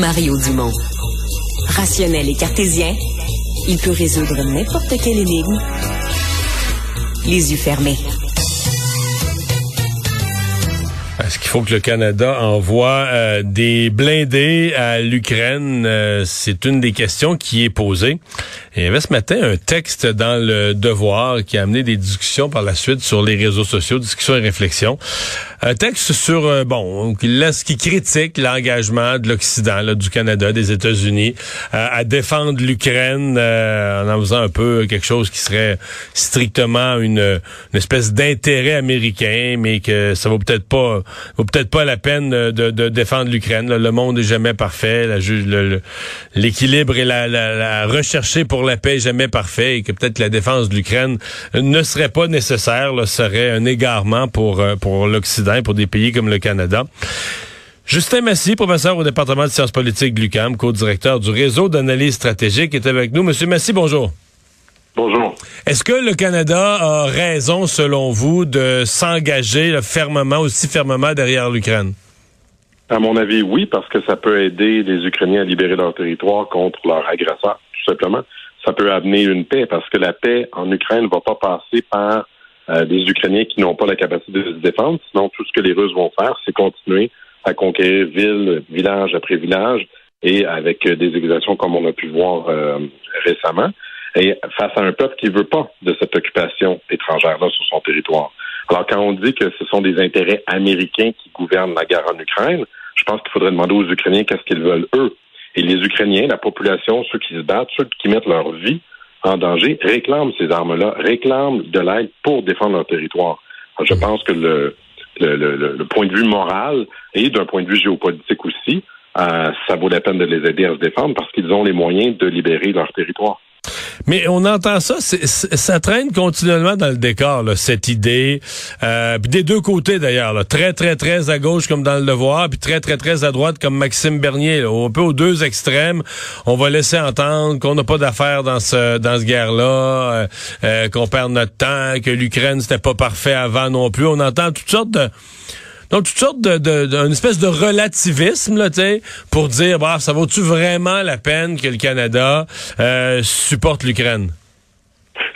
Mario Dumont. Rationnel et cartésien, il peut résoudre n'importe quelle énigme les yeux fermés. Qu'il faut que le Canada envoie euh, des blindés à l'Ukraine? Euh, c'est une des questions qui est posée. Et il y avait ce matin un texte dans le Devoir qui a amené des discussions par la suite sur les réseaux sociaux, discussions et réflexions. Un texte sur, euh, bon, qui laisse, qui critique l'engagement de l'Occident, du Canada, des États-Unis, à défendre l'Ukraine en en faisant un peu quelque chose qui serait strictement une, une espèce d'intérêt américain, mais que ça vaut peut-être pas vaut peut-être pas la peine de, défendre l'Ukraine. Le monde est jamais parfait. L'équilibre et la, la, rechercher pour la paix est jamais parfait et que peut-être la défense de l'Ukraine ne serait pas nécessaire, là, serait un égarement pour, euh, pour l'Occident, pour des pays comme le Canada. Justin Massy, professeur au département de sciences politiques de l'UQAM, co-directeur du réseau d'analyse stratégique, est avec nous. Monsieur Massy, bonjour. Bonjour. Est-ce que le Canada a raison, selon vous, de s'engager fermement, aussi fermement derrière l'Ukraine? À mon avis, oui, parce que ça peut aider les Ukrainiens à libérer leur territoire contre leur agresseur, tout simplement. Ça peut amener une paix, parce que la paix en Ukraine ne va pas passer par euh, des Ukrainiens qui n'ont pas la capacité de se défendre. Sinon, tout ce que les Russes vont faire, c'est continuer à conquérir ville, village après village, et avec des exactions comme on a pu voir euh, récemment et face à un peuple qui ne veut pas de cette occupation étrangère-là sur son territoire. Alors, quand on dit que ce sont des intérêts américains qui gouvernent la guerre en Ukraine, je pense qu'il faudrait demander aux Ukrainiens qu'est-ce qu'ils veulent eux. Et les Ukrainiens, la population, ceux qui se battent, ceux qui mettent leur vie en danger, réclament ces armes-là, réclament de l'aide pour défendre leur territoire. je pense que le, le, le, point de vue moral et d'un point de vue géopolitique aussi, euh, ça vaut la peine de les aider à se défendre parce qu'ils ont les moyens de libérer leur territoire. Mais on entend ça, ça traîne continuellement dans le décor, cette idée. Euh, des deux côtés d'ailleurs, très très très à gauche comme dans le Devoir, puis très très très à droite comme Maxime Bernier. Un peu aux deux extrêmes, on va laisser entendre qu'on n'a pas d'affaires dans ce dans ce guerre-là, euh, euh, qu'on perd notre temps, que l'Ukraine c'était pas parfait avant non plus. On entend toutes sortes de donc, toutes sortes de, de, espèce de relativisme, là, pour dire, bah, ça vaut-tu vraiment la peine que le Canada euh, supporte l'Ukraine?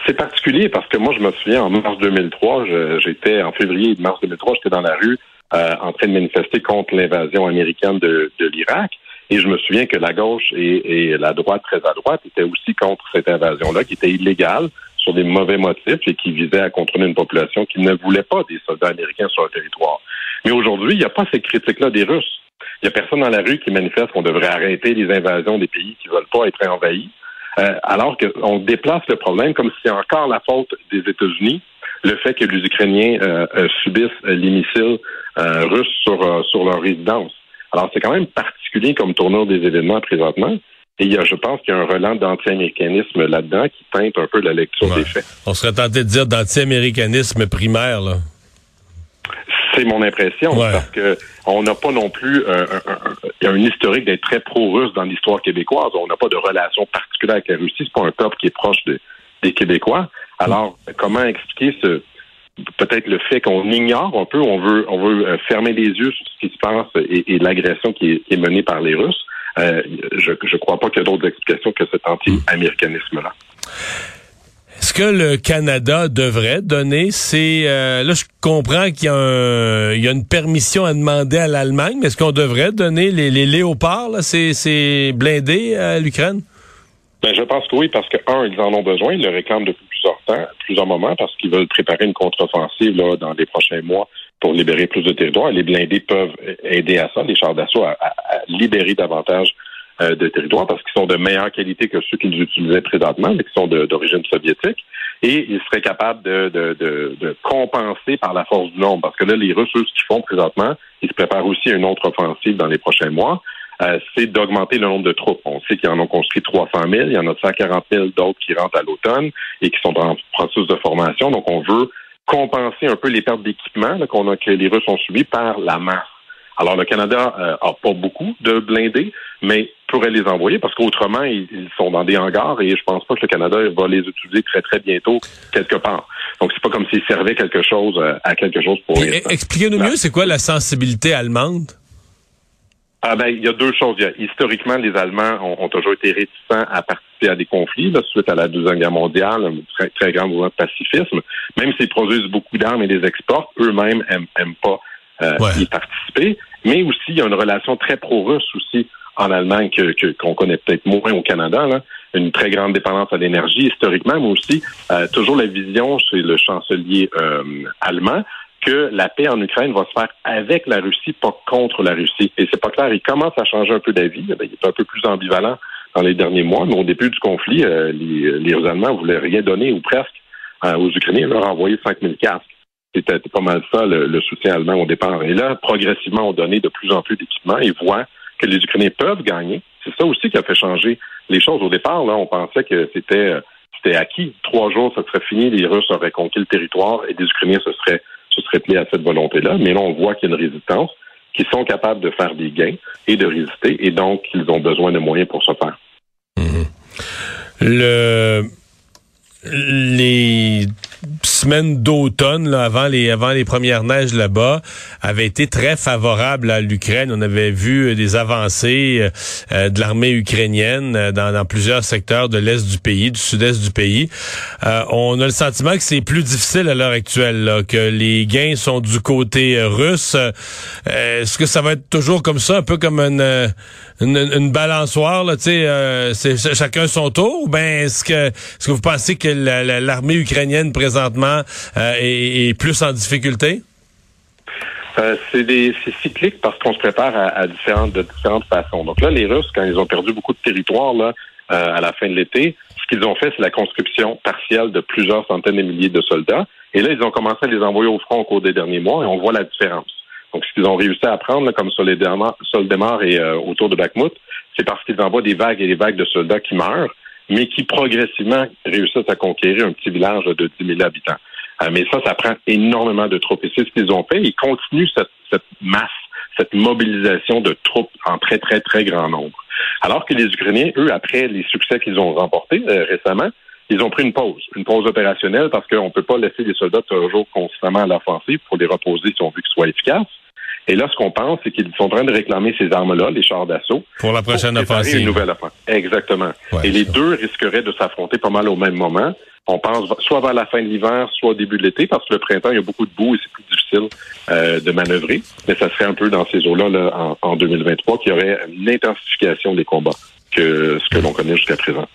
C'est particulier parce que moi, je me souviens, en mars 2003, j'étais, en février mars 2003, j'étais dans la rue euh, en train de manifester contre l'invasion américaine de, de l'Irak. Et je me souviens que la gauche et, et, la droite très à droite étaient aussi contre cette invasion-là, qui était illégale sur des mauvais motifs et qui visait à contrôler une population qui ne voulait pas des soldats américains sur le territoire. Mais aujourd'hui, il n'y a pas ces critiques-là des Russes. Il n'y a personne dans la rue qui manifeste qu'on devrait arrêter les invasions des pays qui ne veulent pas être envahis. Euh, alors qu'on déplace le problème comme si c'est encore la faute des États-Unis, le fait que les Ukrainiens euh, euh, subissent les missiles russes sur, sur leur résidence. Alors c'est quand même particulier comme tournure des événements présentement. Et il y a, je pense qu'il y a un relent d'anti-américanisme là-dedans qui teinte un peu la lecture des faits. On serait tenté de dire d'anti-américanisme primaire, là. C'est mon impression, parce que on n'a pas non plus un, un, un, historique d'être très pro-russe dans l'histoire québécoise. On n'a pas de relation particulière avec la Russie. C'est pas un peuple qui est proche des Québécois. Alors, comment expliquer ce peut-être le fait qu'on ignore un peu, on veut on veut euh, fermer les yeux sur ce qui se passe et, l'agression qui est, menée par les Russes? Euh, je ne crois pas qu'il y a d'autres explications que cet anti-américanisme-là. Est-ce que le Canada devrait donner ces... Euh, là, je comprends qu'il y, a une permission à demander à l'Allemagne, mais est-ce qu'on devrait donner les, léopards, là, ces, blindés à l'Ukraine? Ben, je pense que oui, parce que, un, ils en ont besoin, ils le réclament depuis plusieurs temps, plusieurs moments, parce qu'ils veulent préparer une contre-offensive là, dans les prochains mois pour libérer plus de territoires. Les blindés peuvent aider à ça, les chars d'assaut, à, libérer davantage euh, de territoires parce qu'ils sont de meilleure qualité que ceux qu'ils utilisaient présentement, mais qui sont d'origine soviétique. Et ils seraient capables de, de, de, compenser par la force du nombre. Parce que là, les Russes, eux, ce qu'ils font présentement, ils se préparent aussi à une autre offensive dans les prochains mois. Euh, c'est d'augmenter le nombre de troupes. On sait qu'ils en ont construit 300 000. Il y en a 140 000 d'autres qui rentrent à l'automne et qui sont en processus de formation. Donc, on veut compenser un peu les pertes d'équipement qu'on a, que les Russes ont subies par la masse. Alors, le Canada euh, a pas beaucoup de blindés, mais pourrait les envoyer parce qu'autrement, ils, sont dans des hangars et je pense pas que le Canada va les utiliser très, très bientôt quelque part. Donc, c'est pas comme s'ils servaient quelque chose euh, à quelque chose pour Expliquez-nous mieux, c'est quoi la sensibilité allemande? Euh, Ah ben, il y a deux choses. historiquement, les Allemands ont, toujours été réticents à participer à des conflits suite à la Deuxième Guerre mondiale, un très, très grand mouvement de pacifisme. Même s'ils produisent beaucoup d'armes et les exportent, eux-mêmes aiment, pas euh, y participer. Mais aussi, il y a une relation très pro-russe aussi en Allemagne que qu'on connaît peut-être moins au Canada. Là. Une très grande dépendance à l'énergie historiquement, mais aussi euh, toujours la vision chez le chancelier euh, allemand que la paix en Ukraine va se faire avec la Russie, pas contre la Russie. Et c'est pas clair. Il commence à changer un peu d'avis. Il est un peu plus ambivalent dans les derniers mois. Mais au début du conflit, euh, les, les Allemands voulaient rien donner ou presque euh, aux Ukrainiens. Ils leur envoyer 5000 casques. C'était pas mal ça le, soutien allemand au départ. Et là, progressivement, on donnait de plus en plus d'équipements et voient que les Ukrainiens peuvent gagner. C'est ça aussi qui a fait changer les choses. Au départ, là, on pensait que c'était c'était acquis. Trois jours, ça serait fini, les Russes auraient conquis le territoire et les Ukrainiens se seraient se serait plié à cette volonté-là. Mais là, on voit qu'il y a une résistance, qu'ils sont capables de faire des gains et de résister, et donc qu'ils ont besoin de moyens pour ce faire. Mhm. Le les semaines d'automne, avant les avant les premières neiges là-bas, avaient été très favorables à l'Ukraine. On avait vu des avancées euh, euh, de l'armée ukrainienne euh, dans, dans, plusieurs secteurs de l'est du pays, du sud-est du pays. on a le sentiment que c'est plus difficile à l'heure actuelle, que les gains sont du côté russe. Est-ce que ça va être toujours comme ça, un peu comme une une, balançoire, là, sais, c'est chacun son tour, ou ben est-ce que est-ce que vous pensez que l'armée ukrainienne présentement euh, est, plus en difficulté? Euh, c'est cyclique parce qu'on se prépare à, différentes de différentes façons. Donc là, les Russes, quand ils ont perdu beaucoup de territoire là euh, à la fin de l'été, ce qu'ils ont fait, c'est la conscription partielle de plusieurs centaines de milliers de soldats. Et là, ils ont commencé à les envoyer au front au cours des derniers mois et on voit la différence. Donc, ce qu'ils ont réussi à prendre, comme Soldemar et autour de Bakhmut, c'est parce qu'ils envoient des vagues et des vagues de soldats qui meurent mais qui progressivement réussissent à conquérir un petit village de 10 000 habitants. Euh, mais ça, ça prend énormément de troupes. Et c'est ce qu'ils ont fait. Ils continuent cette, cette masse, cette mobilisation de troupes en très, très, très grand nombre. Alors que les Ukrainiens, eux, après les succès qu'ils ont remportés euh, récemment, ils ont pris une pause, une pause opérationnelle parce qu'on ne peut pas laisser les soldats toujours constamment à l'offensive pour les reposer si on veut qu'ils soient efficaces. Et là, ce qu'on pense, c'est qu'ils sont en train de réclamer ces armes-là, les chars d'assaut. Pour la prochaine offensive. Une nouvelle offensive. Exactement. et les deux risqueraient de s'affronter pas mal au même moment. On pense soit vers la fin de l'hiver, soit au début de l'été, parce que le printemps, il y a beaucoup de boue et c'est plus difficile euh, de manœuvrer. Mais ça serait un peu dans ces eaux-là là, en, en 2023 qu'il y aurait une intensification des combats que ce que l'on connaît jusqu'à présent.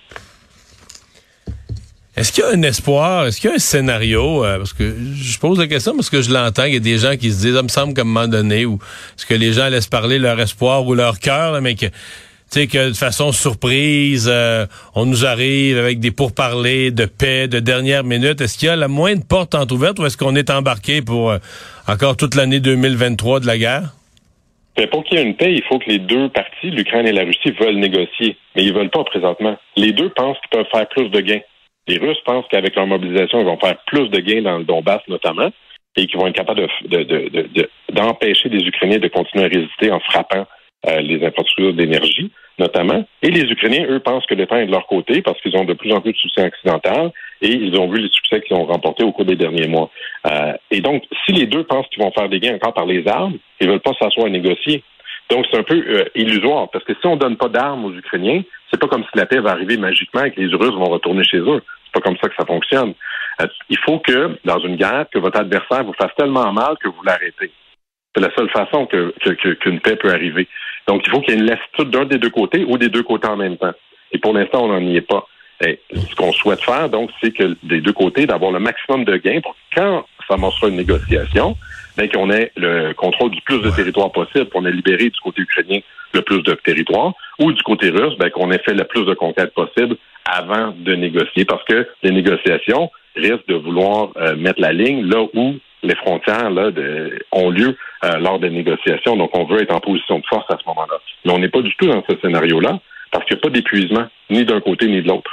Est-ce qu'il y a un espoir? Est-ce qu'il y a un scénario? Euh, parce que je pose la question parce que je l'entends. Il y a des gens qui se disent, ça me semble qu'à un moment donné, ou est-ce que les gens laissent parler leur espoir ou leur cœur, mais que, tu sais, que de façon surprise, euh, on nous arrive avec des pourparlers de paix de dernière minute. Est-ce qu'il y a la moindre porte entrouverte ou est-ce qu'on est embarqué pour euh, encore toute l'année 2023 de la guerre? Mais pour qu'il y ait une paix, il faut que les deux parties, l'Ukraine et la Russie, veulent négocier. Mais ils veulent pas présentement. Les deux pensent qu'ils peuvent faire plus de gains. Les Russes pensent qu'avec leur mobilisation, ils vont faire plus de gains dans le Donbass notamment et qu'ils vont être capables d'empêcher de, de, les Ukrainiens de continuer à résister en frappant euh, les infrastructures d'énergie notamment. Et les Ukrainiens, eux, pensent que le temps est de leur côté parce qu'ils ont de plus en plus de succès occidental et ils ont vu les succès qu'ils ont remportés au cours des derniers mois. Euh, et donc, si les deux pensent qu'ils vont faire des gains encore par les armes, ils veulent pas s'asseoir à négocier. Donc, c'est un peu euh, illusoire parce que si on donne pas d'armes aux Ukrainiens, c'est pas comme si la paix va arriver magiquement et que les Russes vont retourner chez eux pas comme ça que ça fonctionne. Euh, il faut que, dans une guerre, que votre adversaire vous fasse tellement mal que vous l'arrêtez. C'est la seule façon que, qu'une paix peut arriver. Donc, il faut qu'il y ait une lassitude d'un des deux côtés ou des deux côtés en même temps. Et pour l'instant, on n'en y est pas. Ce qu'on souhaite faire, donc, c'est que des deux côtés, d'avoir le maximum de gains pour quand ça sera une négociation, mais qu'on ait le contrôle du plus de territoire possible, qu'on ait libéré du côté ukrainien le plus de territoire, ou du côté russe, ben, qu'on ait fait le plus de conquêtes possible avant de négocier, parce que les négociations risquent de vouloir euh, mettre la ligne là où les frontières là, ont lieu euh, lors des négociations. Donc, on veut être en position de force à ce moment-là. Mais on n'est pas du tout dans ce scénario-là, parce qu'il n'y a pas d'épuisement, ni d'un côté ni de l'autre.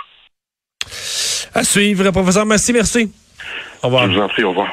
À suivre, professeur Massy, merci. Au revoir. Je vous en prie, au revoir.